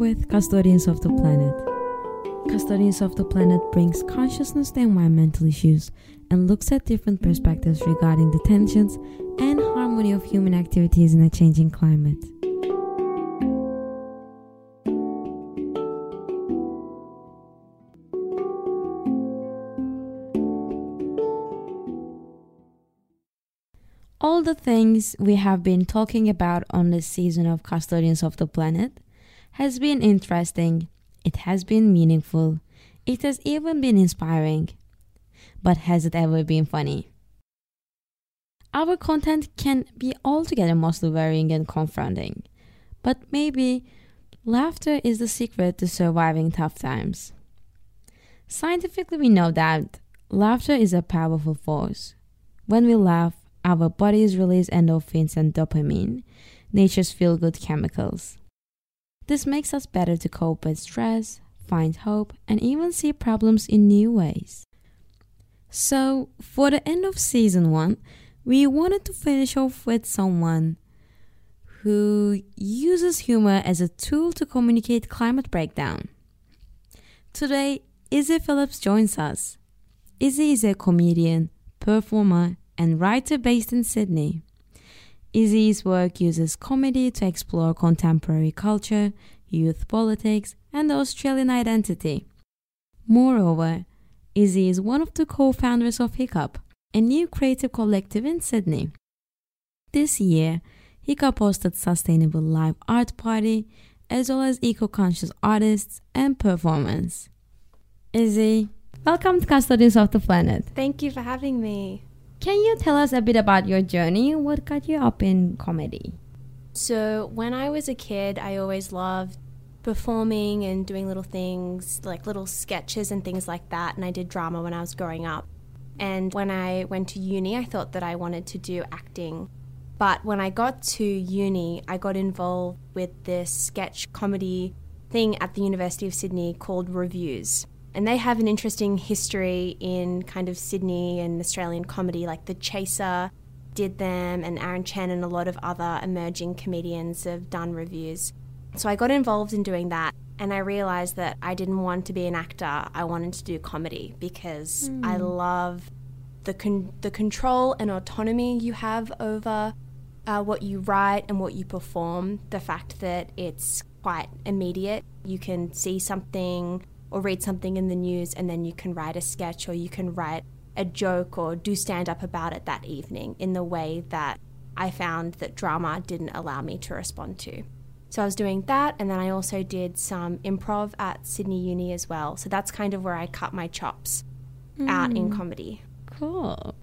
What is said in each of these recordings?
with Custodians of the Planet. Custodians of the Planet brings consciousness to environmental issues and looks at different perspectives regarding the tensions and harmony of human activities in a changing climate. All the things we have been talking about on this season of Custodians of the Planet has been interesting, it has been meaningful, it has even been inspiring. But has it ever been funny? Our content can be altogether mostly varying and confronting, but maybe laughter is the secret to surviving tough times. Scientifically, we know that laughter is a powerful force. When we laugh, our bodies release endorphins and dopamine, nature's feel good chemicals. This makes us better to cope with stress, find hope, and even see problems in new ways. So, for the end of season one, we wanted to finish off with someone who uses humor as a tool to communicate climate breakdown. Today, Issy Phillips joins us. Issy is a comedian, performer, and writer based in Sydney. Issy's work uses comedy to explore contemporary culture, youth politics, and Australian identity. Moreover, Issy is one of the co founders of Hiccup, a new creative collective in Sydney. This year, Hiccup hosted Sustainable Live Art Party, as well as eco conscious artists and performance. Issy, welcome to Custodians of the Planet. Thank you for having me. Can you tell us a bit about your journey? What got you up in comedy? So, when I was a kid, I always loved performing and doing little things like little sketches and things like that. And I did drama when I was growing up. And when I went to uni, I thought that I wanted to do acting. But when I got to uni, I got involved with this sketch comedy thing at the University of Sydney called Revues. And they have an interesting history in kind of Sydney and Australian comedy, like The Chaser did them, and Aaron Chen and a lot of other emerging comedians have done revues. So I got involved in doing that, and I realized that I didn't want to be an actor. I wanted to do comedy because mm. I love the con- the control and autonomy you have over uh, what you write and what you perform. The fact that it's quite immediate. You can see something or read something in the news and then you can write a sketch or you can write a joke or do stand up about it that evening in the way that I found that drama didn't allow me to respond to. So I was doing that and then I also did some improv at Sydney Uni as well. So that's kind of where I cut my chops mm. out in hmm. comedy. Cool.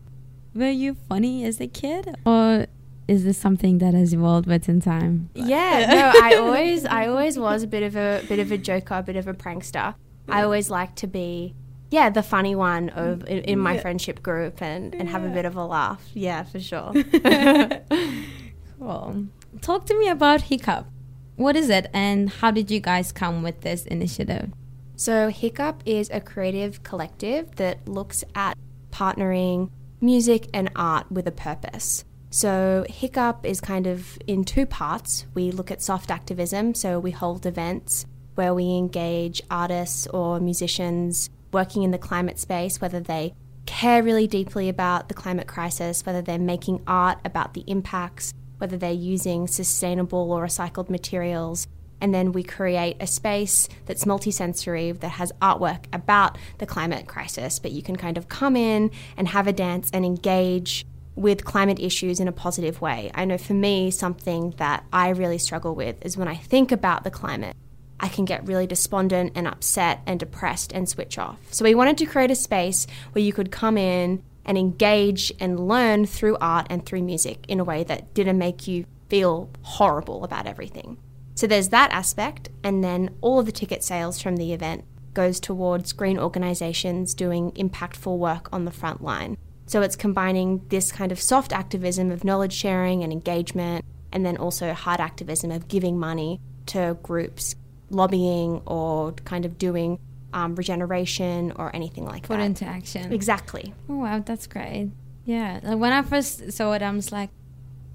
Were you funny as a kid or is this something that has evolved with time? Yeah, no, I always I always was a bit of a bit of a joker, a bit of a prankster. I always like to be, yeah, the funny one of in, in my yeah. friendship group and, and yeah. have a bit of a laugh. Yeah, for sure. cool. Talk to me about Hiccup. What is it and how did you guys come with this initiative? So, Hiccup is a creative collective that looks at partnering music and art with a purpose. So, Hiccup is kind of in two parts. We look at soft activism, so we hold events where we engage artists or musicians working in the climate space, whether they care really deeply about the climate crisis, whether they're making art about the impacts, whether they're using sustainable or recycled materials. And then we create a space that's multisensory that has artwork about the climate crisis, but you can kind of come in and have a dance and engage with climate issues in a positive way. I know for me, something that I really struggle with is when I think about the climate I can get really despondent and upset and depressed and switch off. So we wanted to create a space where you could come in and engage and learn through art and through music in a way that didn't make you feel horrible about everything. So there's that aspect, and then all of the ticket sales from the event goes towards green organizations doing impactful work on the front line. So it's combining this kind of soft activism of knowledge sharing and engagement, and then also hard activism of giving money to groups lobbying or kind of doing um, regeneration or anything like Put that. Put into action. Exactly. Oh, wow, that's great. Yeah. Like when I first saw it, I was like,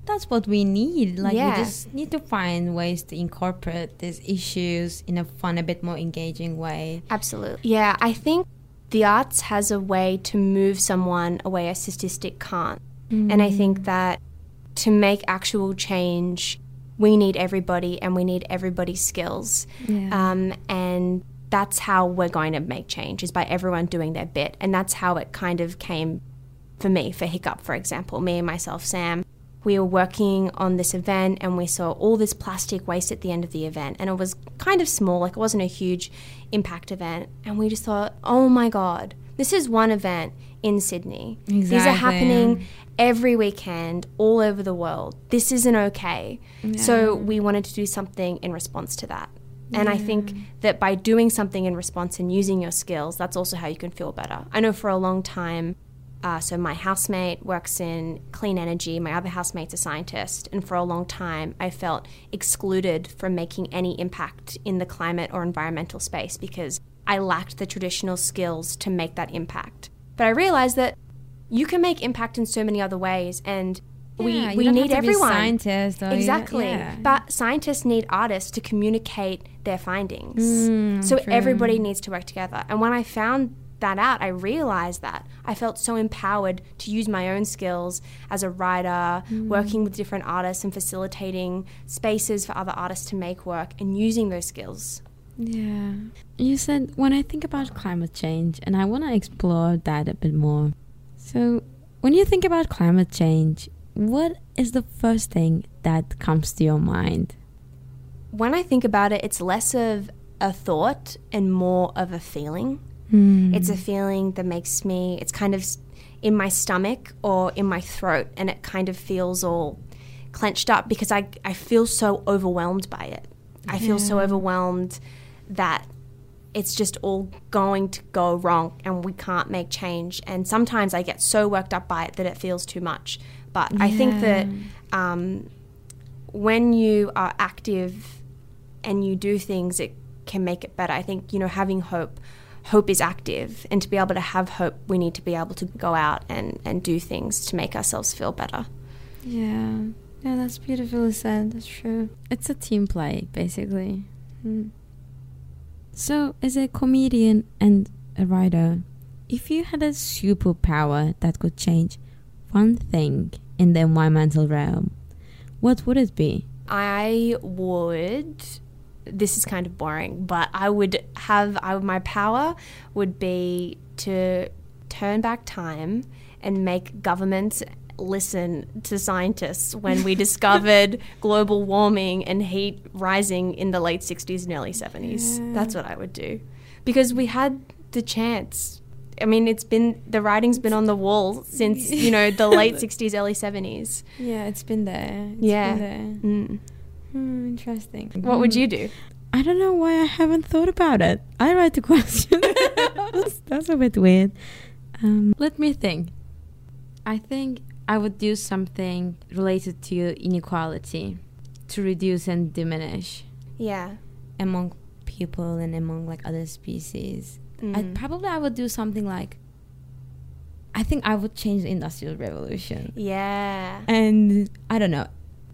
that's what we need. Like Yeah. we just need to find ways to incorporate these issues in a fun, a bit more engaging way. Absolutely. Yeah, I think the arts has a way to move someone away a statistic can't. And I think that to make actual change, we need everybody and we need everybody's skills. Yeah. Um, and that's how we're going to make change is by everyone doing their bit. And that's how it kind of came for me, for Hiccup, for example. Me and myself, Sam, we were working on this event and we saw all this plastic waste at the end of the event. And it was kind of small, like it wasn't a huge impact event. And we just thought, oh my God, this is one event in Sydney. These are happening every weekend all over the world. This isn't okay. So we wanted to do something in response to that. And I think that by doing something in response and using your skills, that's also how you can feel better. I know for a long time, uh, so my housemate works in clean energy. My other housemate's a scientist, and for a long time, I felt excluded from making any impact in the climate or environmental space because I lacked the traditional skills to make that impact. But I realized that you can make impact in so many other ways, and Yeah, we we need have to be a everyone. scientist or exactly. yeah. But scientists need artists to communicate their findings. Mm, so true. everybody needs to work together. And when I found that out, I realized that I felt so empowered to use my own skills as a writer, Mm. working with different artists and facilitating spaces for other artists to make work and using those skills. Yeah. You said when I think about climate change, and I want to explore that a bit more. So, when you think about climate change, what is the first thing that comes to your mind? When I think about it, it's less of a thought and more of a feeling. Hmm. It's a feeling that makes me, it's kind of in my stomach or in my throat, and it kind of feels all clenched up because I, I feel so overwhelmed by it. I feel so overwhelmed that it's just all going to go wrong and we can't make change. And sometimes I get so worked up by it that it feels too much. But I think that um, when you are active and you do things, it can make it better. I think, you know, having hope, hope is active. And to be able to have hope, we need to be able to go out and, and do things to make ourselves feel better. Yeah. Yeah, that's beautifully said. That's true. It's a team play, basically. Hmm. So, as a comedian and a writer, if you had a superpower that could change one thing in the environmental realm, what would it be? I would. This is kind of boring, but I would have. I my power would be to turn back time and make governments listen to scientists when we discovered global warming and heat rising in the late 60s and early 70s. That's what I would do. Because we had the chance. I mean, it's been the writing's been on the wall since, you know, the late 60s, early 70s. Yeah, it's been there. It's Yeah. Been there. Mm. Hmm, interesting. What would you do? I don't know why I haven't thought about it. I write the question. that's, that's a bit weird. Um, let me think. I think I would do something related to inequality to reduce and diminish Yeah. among people and among like other species. I Mm. probably I would do something like I think I would change the industrial revolution. Yeah. And I don't know,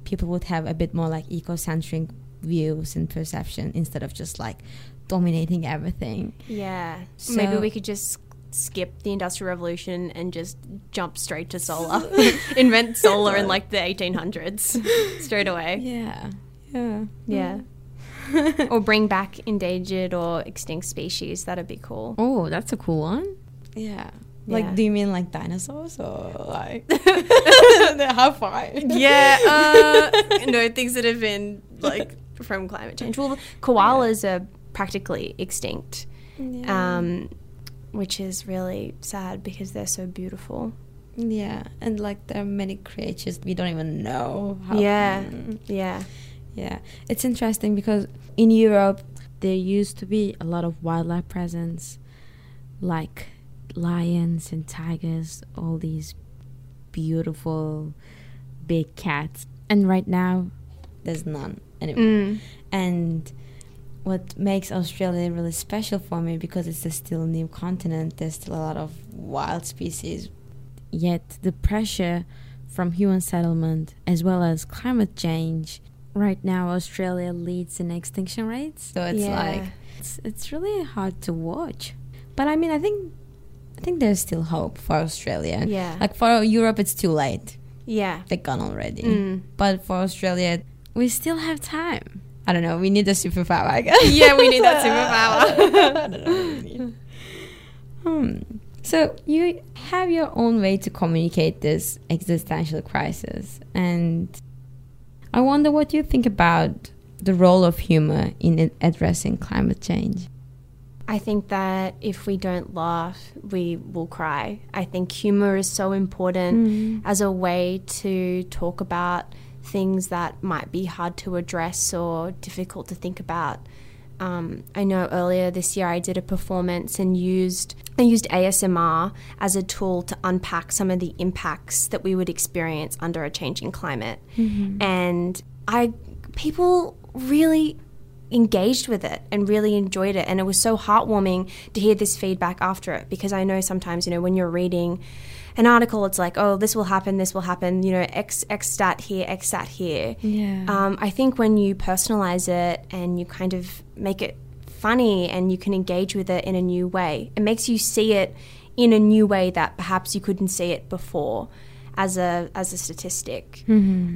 people would have a bit more like eco-centric views and perception instead of just like dominating everything. Yeah. Maybe we could just skip the Industrial Revolution and just jump straight to solar. Invent solar in like the 1800s straight away. Yeah. Yeah. Yeah. or bring back endangered or extinct species. That'd be cool. Oh, that's a cool one. Yeah. Like, Yeah. do you mean like dinosaurs or like how far? yeah. Uh, no, things that have been like from climate change. Well, koalas are practically extinct. Um, which is really sad because they're so beautiful. yeah, and like there are many creatures we don't even know. Yeah. Yeah. Yeah, it's interesting because in Europe there used to be a lot of wildlife presence, like lions and tigers, all these beautiful big cats, and right now there's none anymore. Mm. And what makes Australia really special for me because it's a still new continent. There's still a lot of wild species. Yet the pressure from human settlement as well as climate change. Right now, Australia leads in extinction rates, so it's Yeah. like it's it's really hard to watch. But I mean, I think I think there's still hope for Australia. Yeah. Like for Europe, it's too late. Yeah. They're gone already. Mm. But for Australia, we still have time. I don't know. We need a superpower, I guess. Yeah, we need that superpower. I don't know what we need. Hmm. So you have your own way to communicate this existential crisis, and I wonder what you think about the role of humor in addressing climate change. I think that if we don't laugh, we will cry. I think humor is so important as a way to talk about things that might be hard to address or difficult to think about. Um, I know earlier this year I did a performance and used I used ASMR as a tool to unpack some of the impacts that we would experience under a changing climate, and I people really engaged with it and really enjoyed it. And it was so heartwarming to hear this feedback after it because I know sometimes you know when you're reading an article it's like oh this will happen this will happen you know x x stat here x stat here. Yeah. um, I think when you personalize it and you kind of make it funny and you can engage with it in a new way it makes you see it in a new way that perhaps you couldn't see it before as a as a statistic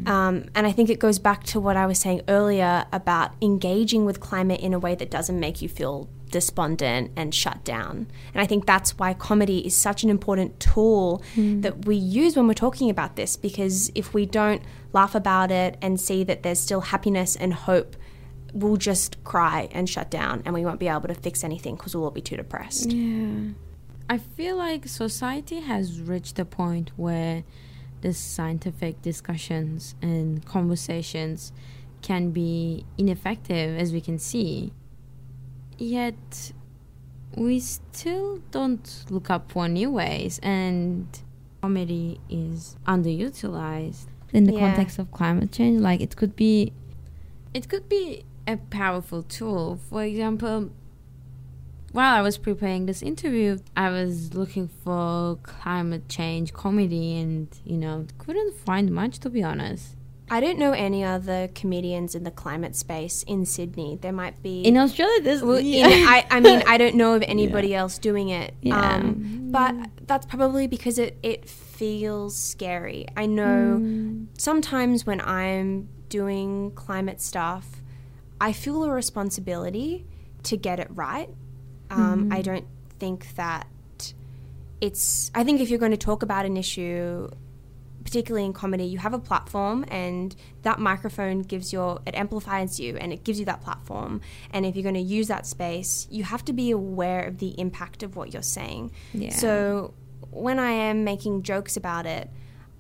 um, and I think it goes back to what I was saying earlier about engaging with climate in a way that doesn't make you feel despondent and shut down. And I think that's why comedy is such an important tool that we use when we're talking about this because if we don't laugh about it and see that there's still happiness and hope, we'll just cry and shut down and we won't be able to fix anything because we'll all be too depressed. Yeah. I feel like society has reached a point where the scientific discussions and conversations can be ineffective, as we can see. Yet, we still don't look up for new ways, and comedy is underutilized in the Yeah. context of climate change. Like, it could be, it could be a powerful tool. For example, while I was preparing this interview, I was looking for climate change comedy and, you know, couldn't find much to be honest. I don't know any other comedians in the climate space in Sydney. There might be In Australia, there's. Well, in, I, I mean, I don't know of anybody else doing it. Yeah. Um, but that's probably because it, it feels scary. I know Mm. sometimes when I'm doing climate stuff, I feel a responsibility to get it right. Um, I don't think that it's. I think if you're going to talk about an issue, particularly in comedy, you have a platform and that microphone gives your it amplifies you and it gives you that platform. And if you're going to use that space, you have to be aware of the impact of what you're saying. Yeah. So when I am making jokes about it,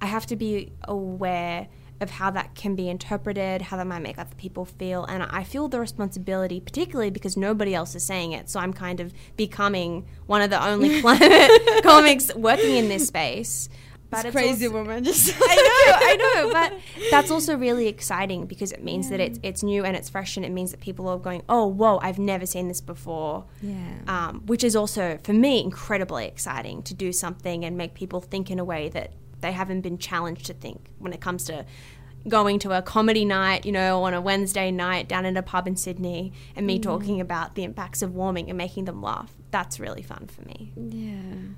I have to be aware of how that can be interpreted, how that might make other people feel, and I feel the responsibility, particularly because nobody else is saying it. So I'm kind of becoming one of the only climate comics working in this space. But it's also- woman. Just I know, I know, but that's also really exciting because it means that it's it's new and it's fresh, and it means that people are going, "Oh, whoa, I've never seen this before." Yeah. Um, which is also for me incredibly exciting to do something and make people think in a way that they haven't been challenged to think when it comes to going to a comedy night, you know, on a Wednesday night down in a pub in Sydney, and me mm. talking about the impacts of warming and making them laugh. That's really fun for me. Yeah.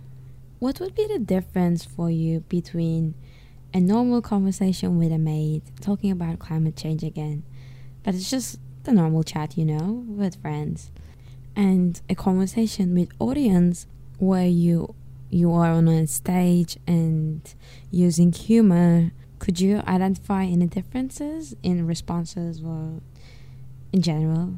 What would be the difference for you between a normal conversation with a mate talking about climate change again, but it's just the normal chat, you know, with friends, and a conversation with audience where you you are on a stage and using humor? Could you identify any differences in responses or in general?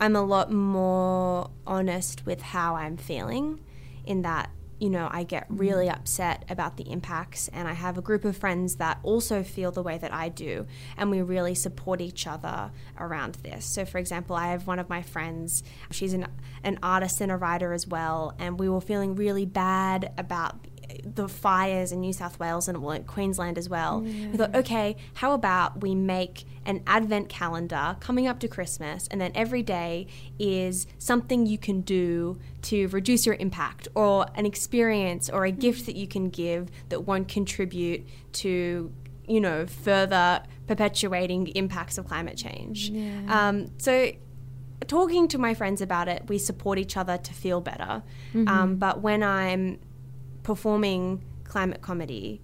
I'm a lot more honest with how I'm feeling in that, you know, I get really mm. upset about the impacts and I have a group of friends that also feel the way that I do and we really support each other around this. So for example, I have one of my friends, she's an an artist and a writer as well, and we were feeling really bad about the fires in New South Wales and well, Queensland as well. We thought, okay, how about we make an advent calendar coming up to Christmas, and then every day is something you can do to reduce your impact, or an experience, or a gift that you can give that won't contribute to, you know, further perpetuating impacts of climate change. Um, so talking to my friends about it, we support each other to feel better. Um, but when I'm performing climate comedy,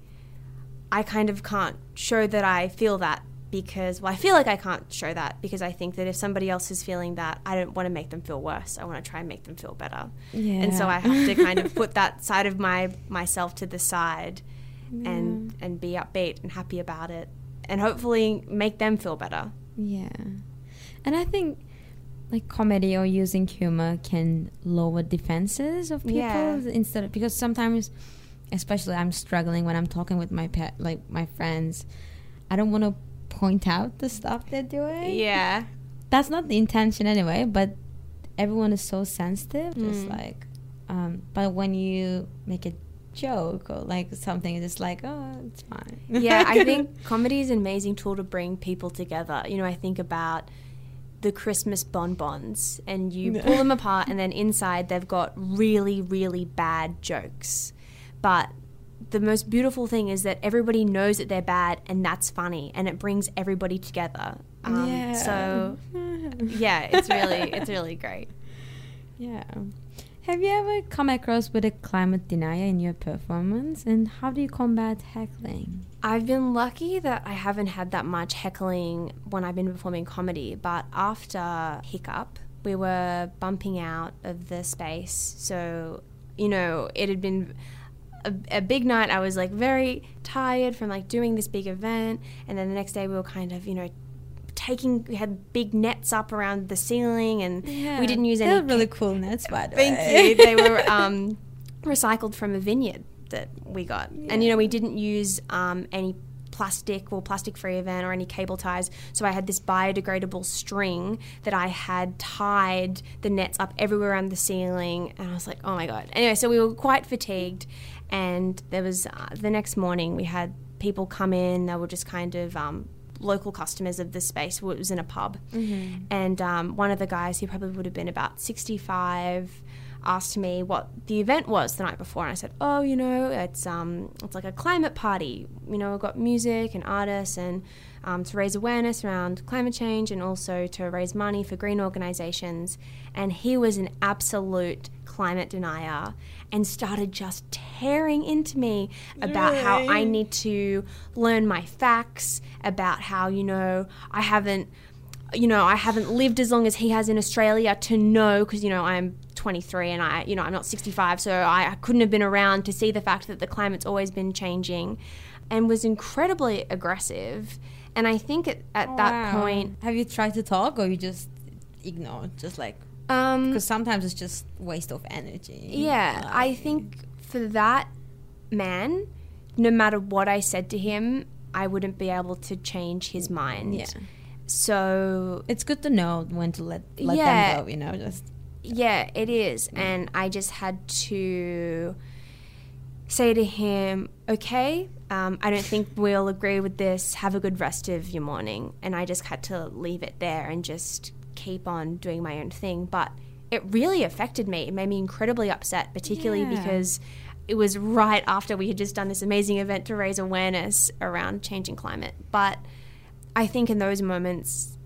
I kind of can't show that I feel that because, well, I feel like I can't show that because I think that if somebody else is feeling that, I don't want to make them feel worse. I want to try and make them feel better. Yeah. And so I have to kind of put that side of my myself to the side and and be upbeat and happy about it and hopefully make them feel better. Yeah. And I think like comedy or using humor can lower defenses of people Yeah. instead of because sometimes especially I'm struggling when I'm talking with my pet like my friends I don't want to point out the stuff they're doing. Yeah. That's not the intention anyway, but everyone is so sensitive just Mm. like um but when you make a joke or like something it's just like oh it's fine. yeah, I think comedy is an amazing tool to bring people together. You know, I think about the Christmas bonbons and you Yeah. pull them apart and then inside they've got really, really bad jokes. But the most beautiful thing is that everybody knows that they're bad and that's funny and it brings everybody together. Um, So yeah, it's really it's really great. Yeah. Have you ever come across with a climate denier in your performance and how do you combat heckling? I've been lucky that I haven't had that much heckling when I've been performing comedy, but after Hiccup, we were bumping out of the space. So, you know, it had been a, a big night. I was like very tired from like doing this big event. And then the next day we were kind of, you know, taking, we had big nets up around the ceiling and we didn't use any. They're really cool nets, by the Thank way. you. They were um, recycled from a vineyard that we got, and you know we didn't use um, any plastic or plastic free event or any cable ties. So I had this biodegradable string that I had tied the nets up everywhere around the ceiling, and I was like, oh my god. Anyway, so we were quite fatigued, and there was uh, the next morning we had people come in. They were just kind of um, local customers of the space. It was in a pub, and um, one of the guys, he probably would have been about sixty-five asked me what the event was the night before and I said, "Oh, you know, it's um it's like a climate party. You know, we've got music and artists and um, to raise awareness around climate change and also to raise money for green organizations." And he was an absolute climate denier and started just tearing into me about how I need to learn my facts, about how, you know, I haven't you know, I haven't lived as long as he has in Australia to know because you know I'm 23 and I, you know, I'm not 65, so I, I couldn't have been around to see the fact that the climate's always been changing, and was incredibly aggressive. And I think at, at that oh, Wow. point, have you tried to talk or you just ignore? Just like um, because sometimes it's just waste of energy. Yeah, I think for that man, no matter what I said to him, I wouldn't be able to change his mind. Yeah, So it's good to know when to let let Yeah. them go. You know, just Yeah, it is. And I just had to say to him, okay, um, I don't think we'll agree with this. Have a good rest of your morning. And I just had to leave it there and just keep on doing my own thing. But it really affected me. It made me incredibly upset, particularly Yeah. because it was right after we had just done this amazing event to raise awareness around changing climate. But I think in those moments,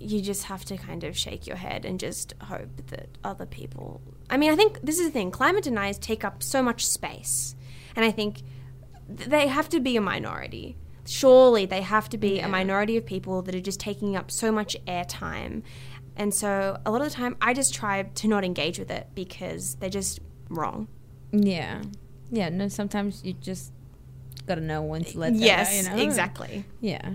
you just have to kind of shake your head and just hope that other people. I mean, I think this is the thing climate deniers take up so much space. And I think they have to be a minority. Surely they have to be Yeah. a minority of people that are just taking up so much airtime. And so a lot of the time, I just try to not engage with it because they're just wrong. yeah, yeah. No, sometimes you just gotta know when to let yes, you know? exactly. Yeah.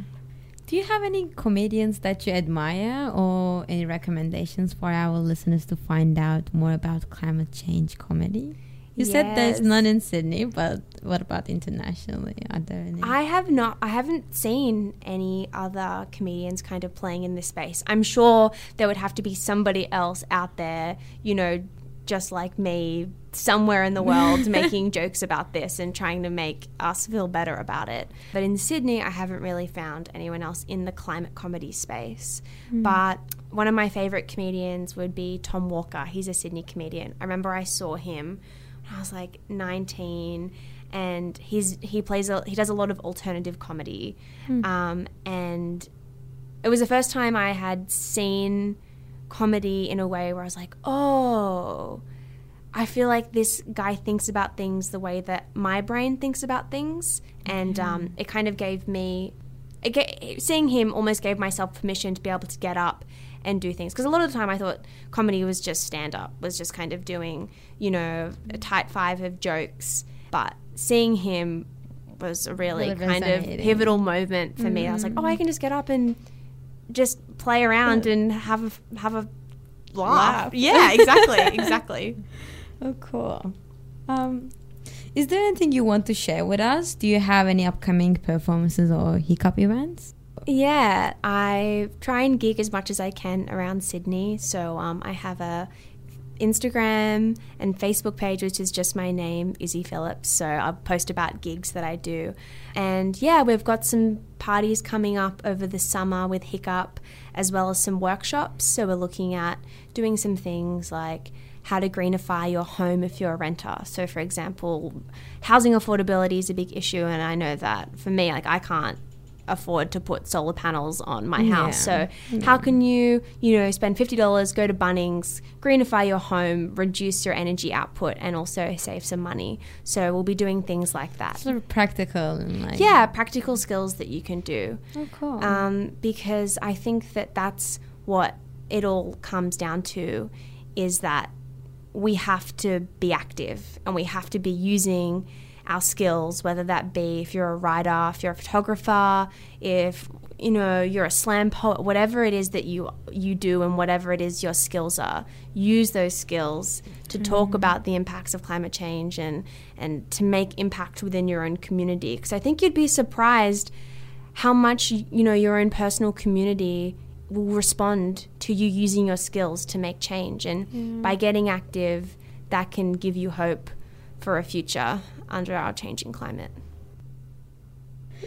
Do you have any comedians that you admire or any recommendations for our listeners to find out more about climate change comedy? You said there's none in Sydney, but what about internationally? Are there any? I have not. I haven't seen any other comedians kind of playing in this space. I'm sure there would have to be somebody else out there, you know, just like me somewhere in the world making jokes about this and trying to make us feel better about it. But in Sydney, I haven't really found anyone else in the climate comedy space. Mm. But one of my favorite comedians would be Tom Walker. He's a Sydney comedian. I remember I saw him I was like 19 and he's he plays a, he does a lot of alternative comedy. Mm. Um, and it was the first time I had seen comedy in a way where I was like, oh, I feel like this guy thinks about things the way that my brain thinks about things, and mm-hmm. um, it kind of gave me, it, seeing him almost gave myself permission to be able to get up and do things because a lot of the time I thought comedy was just stand up, was just kind of doing, you know, a tight five of jokes, but seeing him was a really, really kind of pivotal moment for mm-hmm. me. I was like, oh, I can just get up and just play around and have a, have a laugh. laugh. Yeah, exactly, exactly. Oh, cool. Um, is there anything you want to share with us? Do you have any upcoming performances or hiccup events? Yeah, I try and gig as much as I can around Sydney. So um, I have a Instagram and Facebook page, which is just my name, Issy Phillips. So I'll post about gigs that I do. And yeah, we've got some parties coming up over the summer with Hiccup, as well as some workshops. So we're looking at doing some things like how to greenify your home if you're a renter. So, for example, housing affordability is a big issue, and I know that for me, like I can't afford to put solar panels on my house. Yeah. So yeah. how can you, you know, spend fifty dollars, go to Bunnings, greenify your home, reduce your energy output, and also save some money? So we'll be doing things like that. Sort of practical and like yeah, practical skills that you can do. Oh, cool. Um, because I think that that's what it all comes down to, is that we have to be active and we have to be using our skills, whether that be if you're a writer, if you're a photographer, if you know you're a slam poet, whatever it is that you you do and whatever it is your skills are, use those skills to mm. talk about the impacts of climate change and and to make impact within your own community. Because I think you'd be surprised how much you know your own personal community will respond to you using your skills to make change and mm. by getting active that can give you hope for a future under our changing climate.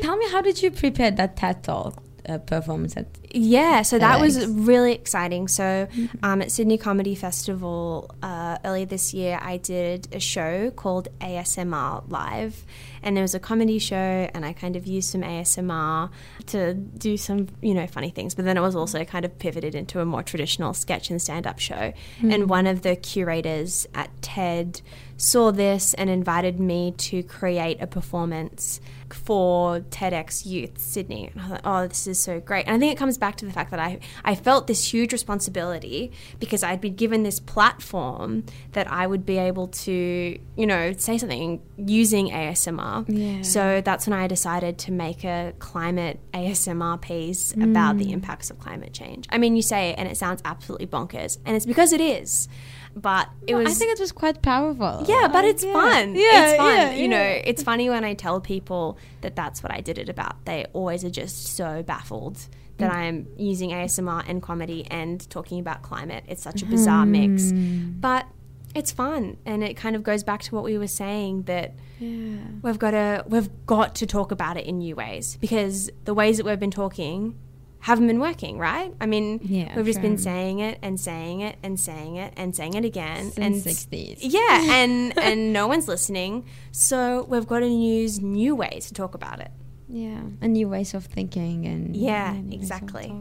Tell me, how did you prepare that TED Talk uh, performance at yeah so that was really exciting so mm-hmm. um, at sydney comedy festival uh, earlier this year i did a show called asmr live and it was a comedy show and i kind of used some asmr to do some you know funny things but then it was also kind of pivoted into a more traditional sketch and stand-up show mm-hmm. and one of the curators at ted saw this and invited me to create a performance for TEDx Youth Sydney. And I thought, oh, this is so great. And I think it comes back to the fact that I, I felt this huge responsibility because I'd been given this platform that I would be able to, you know, say something using ASMR. Yeah. So that's when I decided to make a climate ASMR piece mm. about the impacts of climate change. I mean, you say it and it sounds absolutely bonkers, and it's because it is but it well, was. I think it was quite powerful. Yeah, but it's yeah. fun. Yeah, it's fun. Yeah, you know, it's funny when I tell people that that's what I did it about. They always are just so baffled that mm. I'm using ASMR and comedy and talking about climate. It's such a bizarre mm. mix, but it's fun, and it kind of goes back to what we were saying that yeah. we've got to we've got to talk about it in new ways because the ways that we've been talking haven't been working, right? I mean, yeah, we've just been saying it and saying it and saying it and saying it again. Since and 60s. Yeah, and and no one's listening. So we've got to use new ways to talk about it. Yeah, and new ways of thinking and yeah, exactly.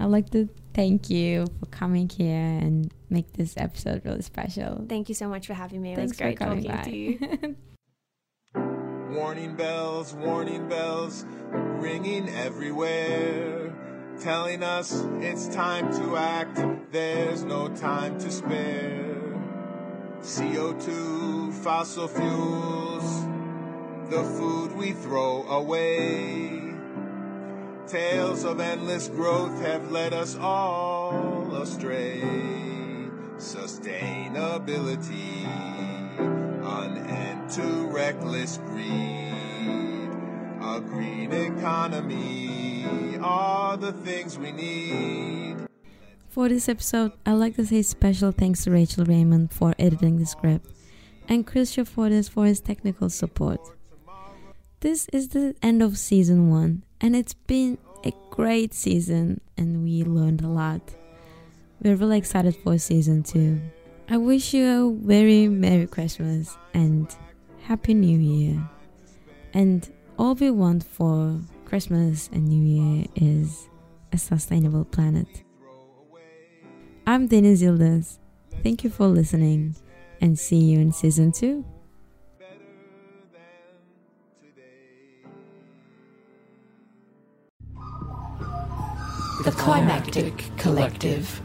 I'd like to thank you for coming here and make this episode really special. Thank you so much for having me. It Thanks was great talking by. to you. warning bells, warning bells ringing everywhere, telling us it's time to act, there's no time to spare. CO2, fossil fuels, the food we throw away. Tales of endless growth have led us all astray. Sustainability, an end to reckless greed a green economy are the things we need. For this episode, I'd like to say special thanks to Rachel Raymond for editing the script and Chris Fortis for his technical support. This is the end of season one, and it's been a great season, and we learned a lot. We're really excited for season two. I wish you a very Merry Christmas and Happy New Year. And all we want for Christmas and New Year is a sustainable planet. I'm Deniz Yildiz. Thank you for listening and see you in season two. The Climactic Collective.